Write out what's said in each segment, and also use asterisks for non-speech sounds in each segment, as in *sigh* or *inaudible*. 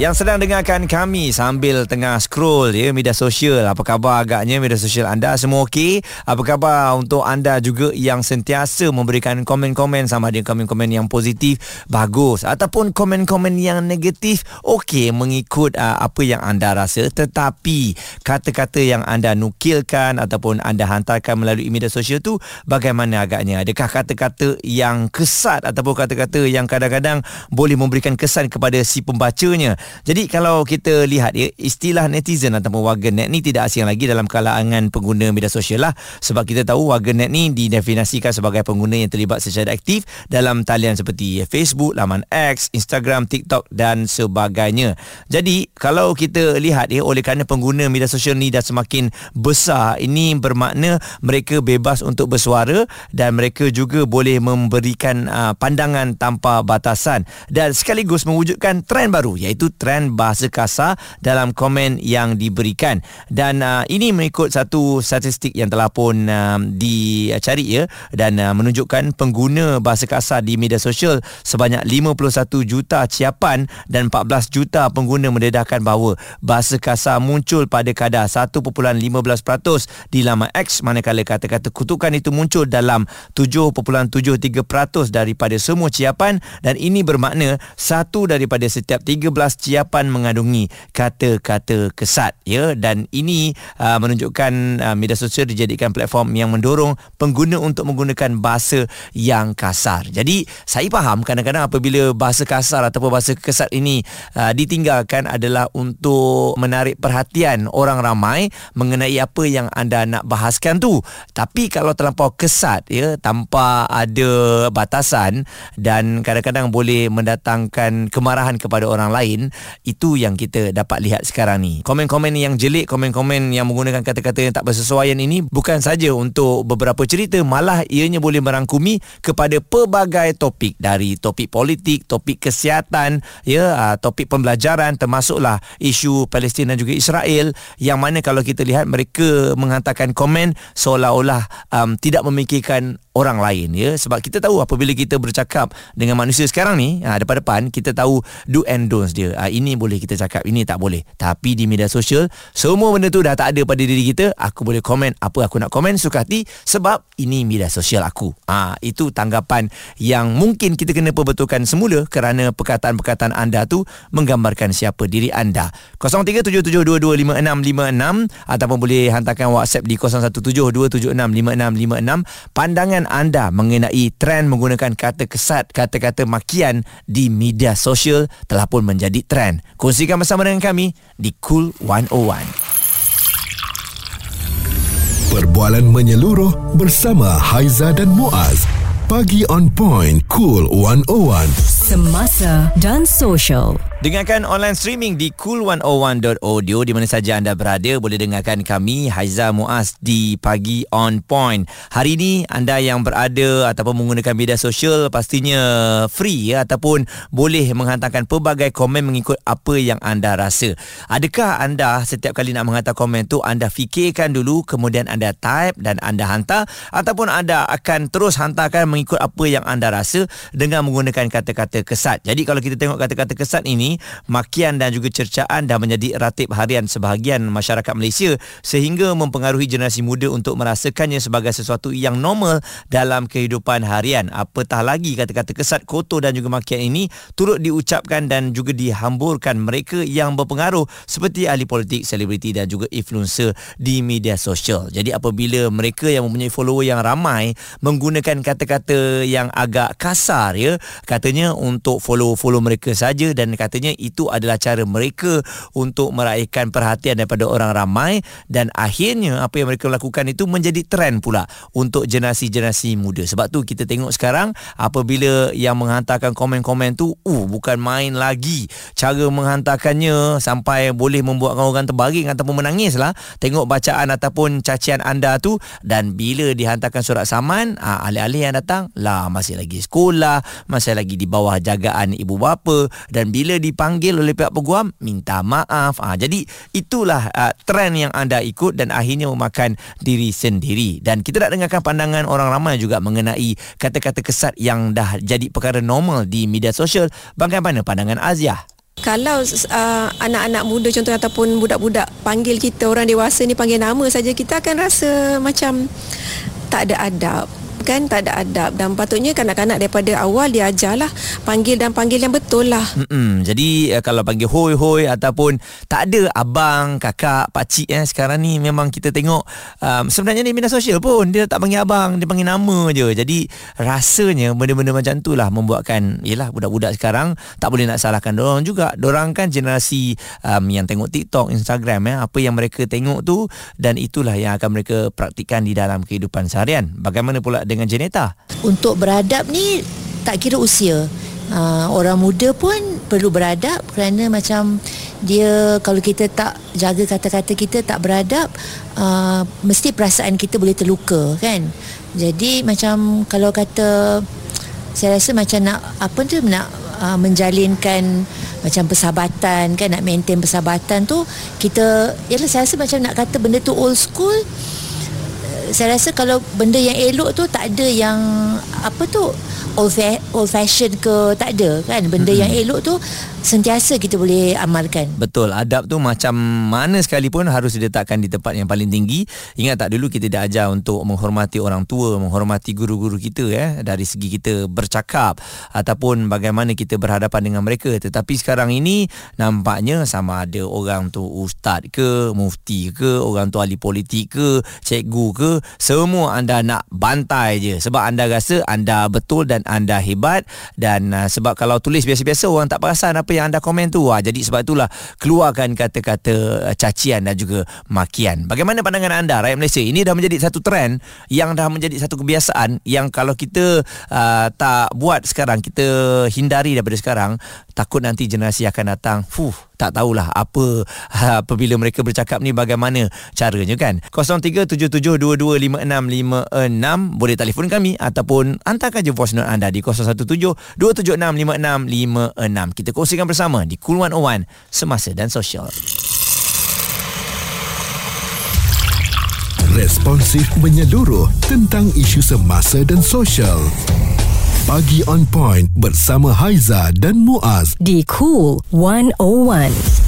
Yang sedang dengarkan kami sambil tengah scroll ya media sosial. Apa khabar agaknya media sosial anda? Semua okey? Apa khabar untuk anda juga yang sentiasa memberikan komen-komen sama ada komen-komen yang positif, bagus ataupun komen-komen yang negatif, okey mengikut uh, apa yang anda rasa tetapi kata-kata yang anda nukilkan ataupun anda hantarkan melalui media sosial tu bagaimana agaknya? Adakah kata-kata yang kesat ataupun kata-kata yang kadang-kadang boleh memberikan kesan kepada si pembacanya? Jadi kalau kita lihat ya, istilah netizen ataupun warga net ni tidak asing lagi dalam kalangan pengguna media sosial lah. Sebab kita tahu warga net ni didefinisikan sebagai pengguna yang terlibat secara aktif dalam talian seperti Facebook, laman X, Instagram, TikTok dan sebagainya. Jadi kalau kita lihat ya, oleh kerana pengguna media sosial ni dah semakin besar, ini bermakna mereka bebas untuk bersuara dan mereka juga boleh memberikan uh, pandangan tanpa batasan dan sekaligus mewujudkan trend baru iaitu trend bahasa kasar dalam komen yang diberikan. Dan uh, ini mengikut satu statistik yang telah pun uh, dicari ya dan uh, menunjukkan pengguna bahasa kasar di media sosial sebanyak 51 juta ciapan dan 14 juta pengguna mendedahkan bahawa bahasa kasar muncul pada kadar 1.15% di laman X manakala kata-kata kutukan itu muncul dalam 7.73% daripada semua ciapan dan ini bermakna satu daripada setiap 13 ciapan mengandungi kata-kata kesat ya dan ini uh, menunjukkan uh, media sosial dijadikan platform yang mendorong pengguna untuk menggunakan bahasa yang kasar. Jadi saya faham kadang-kadang apabila bahasa kasar ataupun bahasa kesat ini uh, ditinggalkan adalah untuk menarik perhatian orang ramai mengenai apa yang anda nak bahaskan tu. Tapi kalau terlampau kesat ya tanpa ada batasan dan kadang-kadang boleh mendatangkan kemarahan kepada orang lain itu yang kita dapat lihat sekarang ni. Komen-komen yang jelik, komen-komen yang menggunakan kata-kata yang tak bersesuaian ini bukan saja untuk beberapa cerita, malah ianya boleh merangkumi kepada pelbagai topik. Dari topik politik, topik kesihatan, ya, ah, topik pembelajaran termasuklah isu Palestin dan juga Israel yang mana kalau kita lihat mereka menghantarkan komen seolah-olah um, tidak memikirkan orang lain ya. Sebab kita tahu apabila kita bercakap dengan manusia sekarang ni ha, depan-depan kita tahu do and don'ts dia ha, ini boleh kita cakap ini tak boleh. Tapi di media sosial semua benda tu dah tak ada pada diri kita aku boleh komen apa aku nak komen suka hati sebab ini media sosial aku. Ha, itu tanggapan yang mungkin kita kena perbetulkan semula kerana perkataan-perkataan anda tu menggambarkan siapa diri anda. 0377225656 ataupun boleh hantarkan WhatsApp di 0172765656 pandangan pandangan anda mengenai trend menggunakan kata kesat, kata-kata makian di media sosial telah pun menjadi trend. Kongsikan bersama dengan kami di Cool 101. Perbualan menyeluruh bersama Haiza dan Muaz. Pagi on point, Cool 101. Semasa dan social. Dengarkan online streaming di cool101.audio di mana saja anda berada boleh dengarkan kami Haiza Muaz di Pagi On Point. Hari ini anda yang berada ataupun menggunakan media sosial pastinya free ya ataupun boleh menghantarkan pelbagai komen mengikut apa yang anda rasa. Adakah anda setiap kali nak menghantar komen tu anda fikirkan dulu kemudian anda type dan anda hantar ataupun anda akan terus hantarkan mengikut apa yang anda rasa dengan menggunakan kata-kata kesat. Jadi kalau kita tengok kata-kata kesat ini makian dan juga cercaan dah menjadi ratib harian sebahagian masyarakat Malaysia sehingga mempengaruhi generasi muda untuk merasakannya sebagai sesuatu yang normal dalam kehidupan harian. Apatah lagi kata-kata kesat, kotor dan juga makian ini turut diucapkan dan juga dihamburkan mereka yang berpengaruh seperti ahli politik, selebriti dan juga influencer di media sosial. Jadi apabila mereka yang mempunyai follower yang ramai menggunakan kata-kata yang agak kasar ya, katanya untuk follow-follow mereka saja dan katanya katanya itu adalah cara mereka untuk meraihkan perhatian daripada orang ramai dan akhirnya apa yang mereka lakukan itu menjadi trend pula untuk generasi-generasi muda. Sebab tu kita tengok sekarang apabila yang menghantarkan komen-komen tu uh bukan main lagi. Cara menghantarkannya sampai boleh membuatkan orang terbaring ataupun menangis lah tengok bacaan ataupun cacian anda tu dan bila dihantarkan surat saman ah, alih-alih yang datang lah masih lagi sekolah masih lagi di bawah jagaan ibu bapa dan bila di dipanggil oleh pihak peguam minta maaf. Ah jadi itulah uh, trend yang anda ikut dan akhirnya memakan diri sendiri. Dan kita nak dengarkan pandangan orang ramai juga mengenai kata-kata kesat yang dah jadi perkara normal di media sosial. Bagaimana pandangan Aziah? Kalau uh, anak-anak muda contohnya ataupun budak-budak panggil kita orang dewasa ni panggil nama saja kita akan rasa macam tak ada adab kan tak ada adab dan patutnya kanak-kanak daripada awal dia ajarlah panggil dan panggil yang betul lah. Mm-mm. Jadi uh, kalau panggil hoi hoi ataupun tak ada abang, kakak, pak cik eh sekarang ni memang kita tengok um, sebenarnya ni media sosial pun dia tak panggil abang, dia panggil nama je. Jadi rasanya benda-benda macam tu lah membuatkan yalah budak-budak sekarang tak boleh nak salahkan dorang juga. Dorang kan generasi um, yang tengok TikTok, Instagram eh apa yang mereka tengok tu dan itulah yang akan mereka praktikkan di dalam kehidupan seharian. Bagaimana pula dengan Janeta? Untuk beradab ni tak kira usia. Uh, orang muda pun perlu beradab kerana macam dia kalau kita tak jaga kata-kata kita tak beradab uh, mesti perasaan kita boleh terluka kan jadi macam kalau kata saya rasa macam nak apa tu nak uh, menjalinkan macam persahabatan kan nak maintain persahabatan tu kita yalah saya rasa macam nak kata benda tu old school saya rasa kalau benda yang elok tu tak ada yang apa tu old, fa- old fashion ke? Tak ada kan? Benda mm-hmm. yang elok tu sentiasa kita boleh amalkan. Betul. Adab tu macam mana sekalipun harus diletakkan di tempat yang paling tinggi. Ingat tak dulu kita dah ajar untuk menghormati orang tua menghormati guru-guru kita ya dari segi kita bercakap ataupun bagaimana kita berhadapan dengan mereka. Tetapi sekarang ini nampaknya sama ada orang tu ustaz ke mufti ke orang tu ahli politik ke cikgu ke semua anda nak bantai je. Sebab anda rasa anda betul dan anda hebat. Dan uh, sebab kalau tulis biasa-biasa orang tak perasan apa yang anda komen tu. Uh, jadi sebab itulah keluarkan kata-kata uh, cacian dan juga makian. Bagaimana pandangan anda rakyat Malaysia? Ini dah menjadi satu trend yang dah menjadi satu kebiasaan yang kalau kita uh, tak buat sekarang kita hindari daripada sekarang takut nanti generasi akan datang fuh tak tahulah apa *laughs* apabila mereka bercakap ni bagaimana caranya kan? 0377225656 boleh telefon kami ataupun hantarkan je voice note anda di 0172765656 kita kongsikan bersama di Cool 101 Semasa dan Sosial Responsif menyeluruh tentang isu semasa dan sosial. Pagi on point bersama Haiza dan Muaz di Cool 101.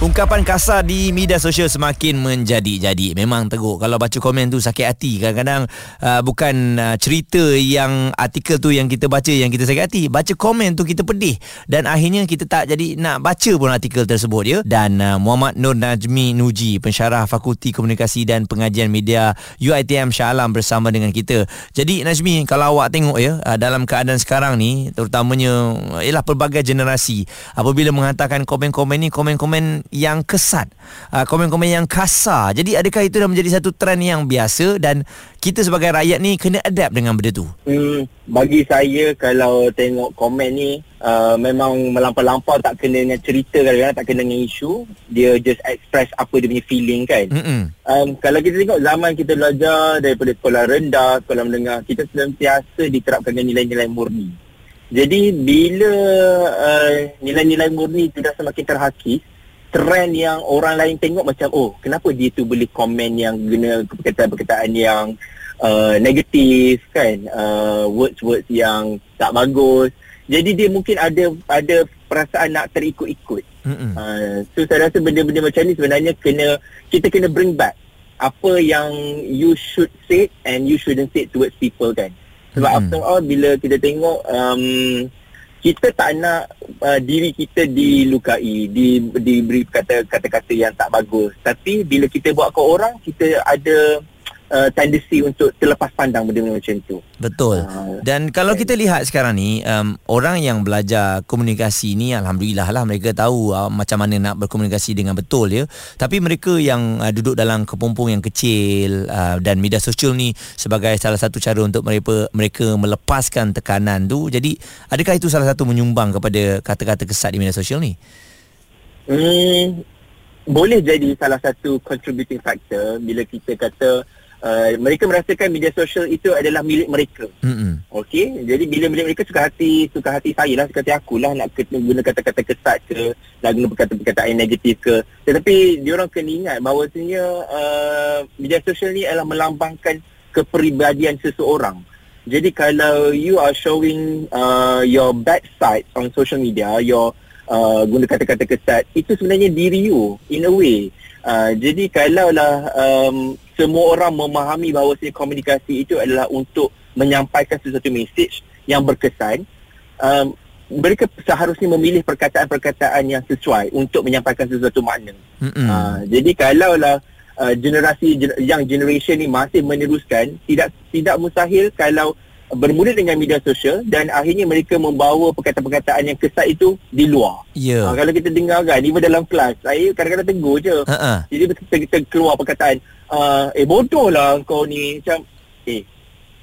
Ungkapan kasar di media sosial semakin menjadi-jadi. Memang teruk. Kalau baca komen tu sakit hati. Kadang-kadang uh, bukan uh, cerita yang artikel tu yang kita baca yang kita sakit hati. Baca komen tu kita pedih. Dan akhirnya kita tak jadi nak baca pun artikel tersebut ya. Dan uh, Muhammad Nur Najmi Nuji, pensyarah Fakulti Komunikasi dan Pengajian Media UITM Shah Alam bersama dengan kita. Jadi Najmi, kalau awak tengok ya, uh, dalam keadaan sekarang ni, terutamanya ialah pelbagai generasi. Apabila menghantarkan komen-komen ni, komen-komen yang kesat. Uh, komen-komen yang kasar. Jadi adakah itu dah menjadi satu trend yang biasa dan kita sebagai rakyat ni kena adapt dengan benda tu? Hmm, bagi saya kalau tengok komen ni uh, memang melampau-lampau tak kena dengan cerita kadang-kadang tak kena dengan isu. Dia just express apa dia punya feeling kan. Um, kalau kita tengok zaman kita belajar daripada sekolah rendah sekolah menengah kita sentiasa diterapkan dengan nilai-nilai murni. Jadi bila uh, nilai-nilai murni itu dah semakin terhakis trend yang orang lain tengok macam oh kenapa dia tu boleh komen yang guna perkataan-perkataan yang uh, negatif kan? Uh, words-words yang tak bagus. Jadi dia mungkin ada ada perasaan nak terikut-ikut. Uh, so saya rasa benda-benda macam ni sebenarnya kena kita kena bring back apa yang you should say and you shouldn't say towards people kan? Sebab mm-hmm. after all bila kita tengok um, kita tak nak uh, diri kita dilukai, di, diberi kata, kata-kata yang tak bagus. Tapi bila kita buat ke orang, kita ada uh, tendency untuk terlepas pandang benda-benda macam tu. Betul. Uh, Dan kalau kita lihat sekarang ni, um, orang yang belajar komunikasi ni alhamdulillah lah mereka tahu uh, macam mana nak berkomunikasi dengan betul ya. Tapi mereka yang uh, duduk dalam kepompong yang kecil uh, dan media sosial ni sebagai salah satu cara untuk mereka mereka melepaskan tekanan tu. Jadi adakah itu salah satu menyumbang kepada kata-kata kesat di media sosial ni? Hmm, boleh jadi salah satu contributing factor bila kita kata uh, mereka merasakan media sosial itu adalah milik mereka. Mm-mm. Okey, jadi bila milik mereka suka hati, suka hati saya lah, suka hati aku lah nak guna kata-kata kesat ke, nak guna perkataan-perkataan yang negatif ke. Tetapi diorang kena ingat bahawasanya uh, media sosial ni adalah melambangkan kepribadian seseorang. Jadi kalau you are showing uh, your bad side on social media, your uh, guna kata-kata kesat, itu sebenarnya diri you in a way. Uh, jadi kalaulah um, semua orang memahami bahawa komunikasi itu adalah untuk menyampaikan sesuatu message yang berkesan, um, mereka seharusnya memilih perkataan-perkataan yang sesuai untuk menyampaikan sesuatu makna. Uh, jadi kalaulah uh, generasi yang generation ni masih meneruskan tidak tidak mustahil kalau bermula dengan media sosial dan akhirnya mereka membawa perkataan-perkataan yang kesat itu di luar. Yeah. Uh, kalau kita dengar kan, even dalam kelas, saya kadang-kadang tegur je. Uh-uh. Jadi kita, kita keluar perkataan, uh, eh bodoh lah kau ni. Macam, eh,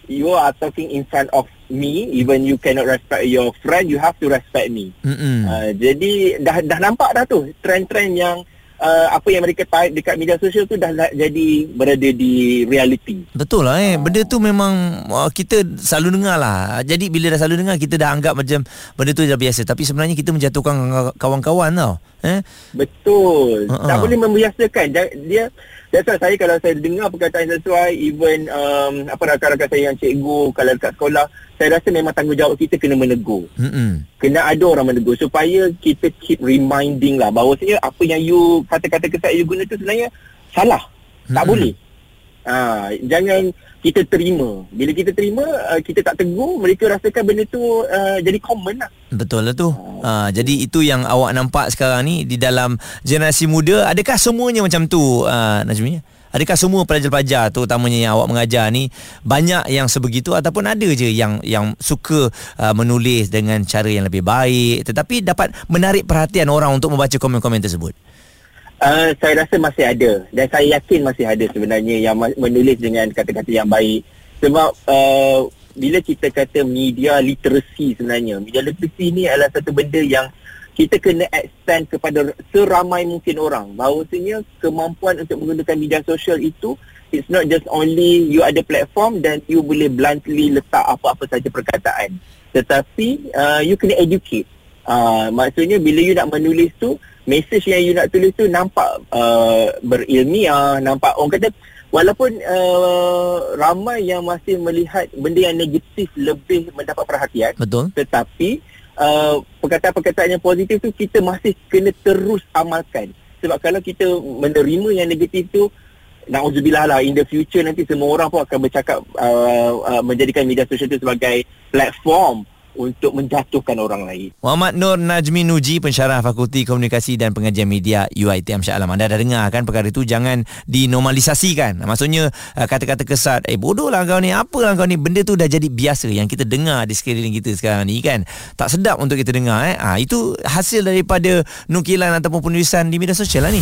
you are talking in front of me, even you cannot respect your friend, you have to respect me. Uh, jadi dah dah nampak dah tu, trend-trend yang uh, apa yang mereka type dekat media sosial tu dah jadi berada di reality. Betul lah eh. Benda tu memang uh, kita selalu dengar lah. Jadi bila dah selalu dengar kita dah anggap macam benda tu dah biasa. Tapi sebenarnya kita menjatuhkan kawan-kawan tau. Eh? Betul. Uh-uh. Tak boleh membiasakan. Dia That's why saya kalau saya dengar perkataan yang sesuai even um, apa rakan-rakan saya yang cikgu kalau dekat sekolah saya rasa memang tanggungjawab kita kena menegur. Mm-hmm. Kena ada orang menegur supaya kita keep reminding lah bahawa bahawasanya apa yang you kata-kata kesat you guna tu sebenarnya salah. Mm-hmm. Tak boleh. Ha, jangan kita terima. Bila kita terima, uh, kita tak tegur, mereka rasakan benda tu uh, jadi common lah. Betul lah tu. Ha, jadi itu yang awak nampak sekarang ni di dalam generasi muda. Adakah semuanya macam tu, uh, Najmi? Adakah semua pelajar-pelajar tu utamanya yang awak mengajar ni banyak yang sebegitu ataupun ada je yang yang suka uh, menulis dengan cara yang lebih baik tetapi dapat menarik perhatian orang untuk membaca komen-komen tersebut? Uh, saya rasa masih ada. Dan saya yakin masih ada sebenarnya yang menulis dengan kata-kata yang baik. Sebab uh, bila kita kata media literasi sebenarnya media literasi ni adalah satu benda yang kita kena extend kepada seramai mungkin orang. Bahawasanya kemampuan untuk menggunakan media sosial itu it's not just only you ada platform dan you boleh bluntly letak apa-apa saja perkataan. Tetapi uh, you kena educate. Uh, maksudnya bila you nak menulis tu message yang you nak tulis tu nampak uh, berilmiah, nampak orang kata walaupun uh, ramai yang masih melihat benda yang negatif lebih mendapat perhatian. Betul. Tetapi uh, perkataan-perkataan yang positif tu kita masih kena terus amalkan. Sebab kalau kita menerima yang negatif tu Na'udzubillah lah In the future nanti Semua orang pun akan bercakap uh, uh, Menjadikan media sosial itu sebagai Platform untuk menjatuhkan orang lain. Muhammad Nur Najmi Nuji, pensyarah Fakulti Komunikasi dan Pengajian Media UiTM Shah Alam. Anda dah dengar kan perkara itu jangan dinormalisasikan. Maksudnya uh, kata-kata kesat, eh bodoh lah kau ni, apa lah kau ni. Benda tu dah jadi biasa yang kita dengar di sekeliling kita sekarang ni kan. Tak sedap untuk kita dengar. Eh. Ha, itu hasil daripada nukilan ataupun penulisan di media sosial lah ni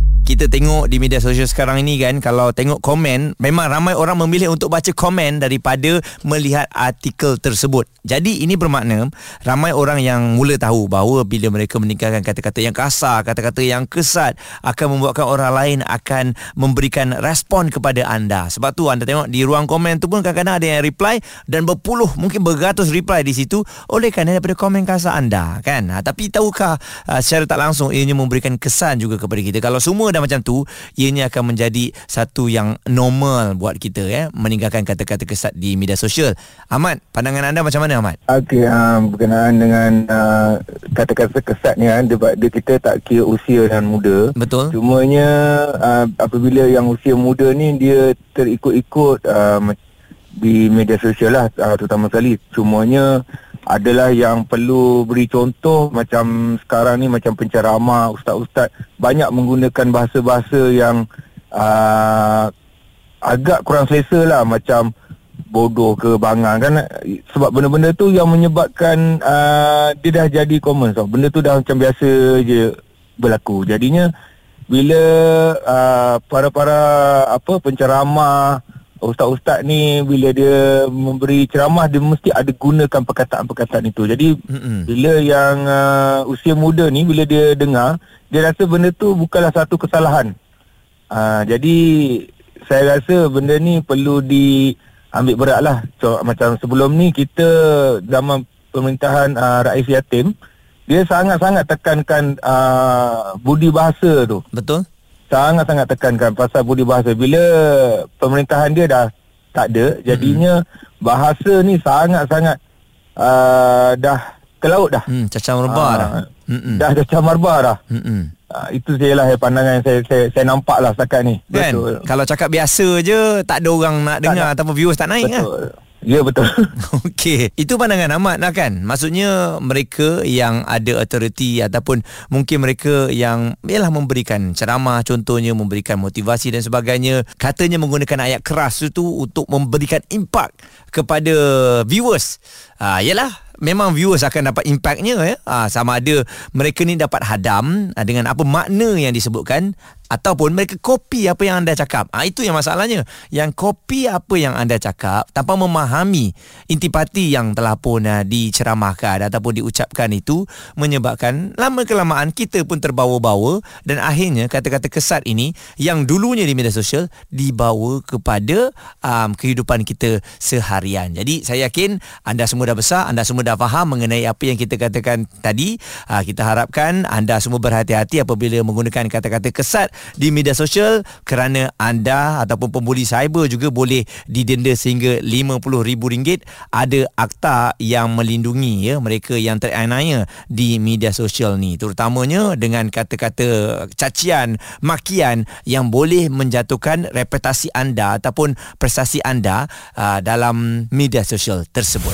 kita tengok di media sosial sekarang ini kan kalau tengok komen memang ramai orang memilih untuk baca komen daripada melihat artikel tersebut. Jadi ini bermakna ramai orang yang mula tahu bahawa bila mereka meninggalkan kata-kata yang kasar, kata-kata yang kesat akan membuatkan orang lain akan memberikan respon kepada anda. Sebab tu anda tengok di ruang komen tu pun kadang-kadang ada yang reply dan berpuluh mungkin beratus reply di situ oleh kerana daripada komen kasar anda kan. Ha, tapi tahukah uh, secara tak langsung ianya memberikan kesan juga kepada kita. Kalau semua dah macam tu ianya akan menjadi satu yang normal buat kita ya meninggalkan kata-kata kesat di media sosial. Ahmad pandangan anda macam mana Ahmad? Okey um, berkenaan dengan uh, kata-kata kesat ni kan dia, dia kita tak kira usia dan muda. Betul. Cumanya uh, apabila yang usia muda ni dia terikut-ikut uh, di media sosial lah uh, terutama sekali. Semuanya adalah yang perlu beri contoh macam sekarang ni macam penceramah ustaz-ustaz. Banyak menggunakan bahasa-bahasa yang uh, agak kurang selesa lah. Macam bodoh ke bangang kan. Sebab benda-benda tu yang menyebabkan uh, dia dah jadi common. So benda tu dah macam biasa je berlaku. Jadinya bila uh, para-para apa penceramah ustaz-ustaz ni bila dia memberi ceramah dia mesti ada gunakan perkataan-perkataan itu. Jadi Mm-mm. bila yang uh, usia muda ni bila dia dengar dia rasa benda tu bukanlah satu kesalahan. Uh, jadi saya rasa benda ni perlu diambil berat lah. So, macam sebelum ni kita zaman pemerintahan uh, Rais Yatim dia sangat-sangat tekankan uh, budi bahasa tu. Betul sangat-sangat tekankan pasal budi bahasa. Bila pemerintahan dia dah tak ada, jadinya mm-hmm. bahasa ni sangat-sangat uh, dah ke laut dah. Hmm, cacah merbah uh, dah. Mm-mm. Dah cacah merbah dah. Mm-mm. Uh, itu sajalah pandangan yang saya, saya, saya nampak lah setakat ni. Kan? Betul. Kalau cakap biasa je, tak ada orang nak tak dengar nak. ataupun viewers tak naik kan? Betul. Kan? Ya betul. *laughs* Okey, itu pandangan Ahmad lah kan. Maksudnya mereka yang ada authority ataupun mungkin mereka yang ialah memberikan ceramah contohnya memberikan motivasi dan sebagainya, katanya menggunakan ayat keras itu untuk memberikan impak kepada viewers. Ah, yalah memang viewers akan dapat impactnya ya. Ha, sama ada mereka ni dapat hadam ha, dengan apa makna yang disebutkan ataupun mereka kopi apa yang anda cakap. Ha, itu yang masalahnya. Yang kopi apa yang anda cakap tanpa memahami intipati yang telah pun uh, diceramahkan ataupun diucapkan itu menyebabkan lama kelamaan kita pun terbawa-bawa dan akhirnya kata-kata kesat ini yang dulunya di media sosial dibawa kepada um, kehidupan kita seharian. Jadi saya yakin anda semua dah besar, anda semua dah faham mengenai apa yang kita katakan tadi. Ha, kita harapkan anda semua berhati-hati apabila menggunakan kata-kata kesat di media sosial kerana anda ataupun pembuli cyber juga boleh didenda sehingga RM50,000. Ada akta yang melindungi ya mereka yang teraniaya di media sosial ni. Terutamanya dengan kata-kata cacian makian yang boleh menjatuhkan reputasi anda ataupun prestasi anda uh, dalam media sosial tersebut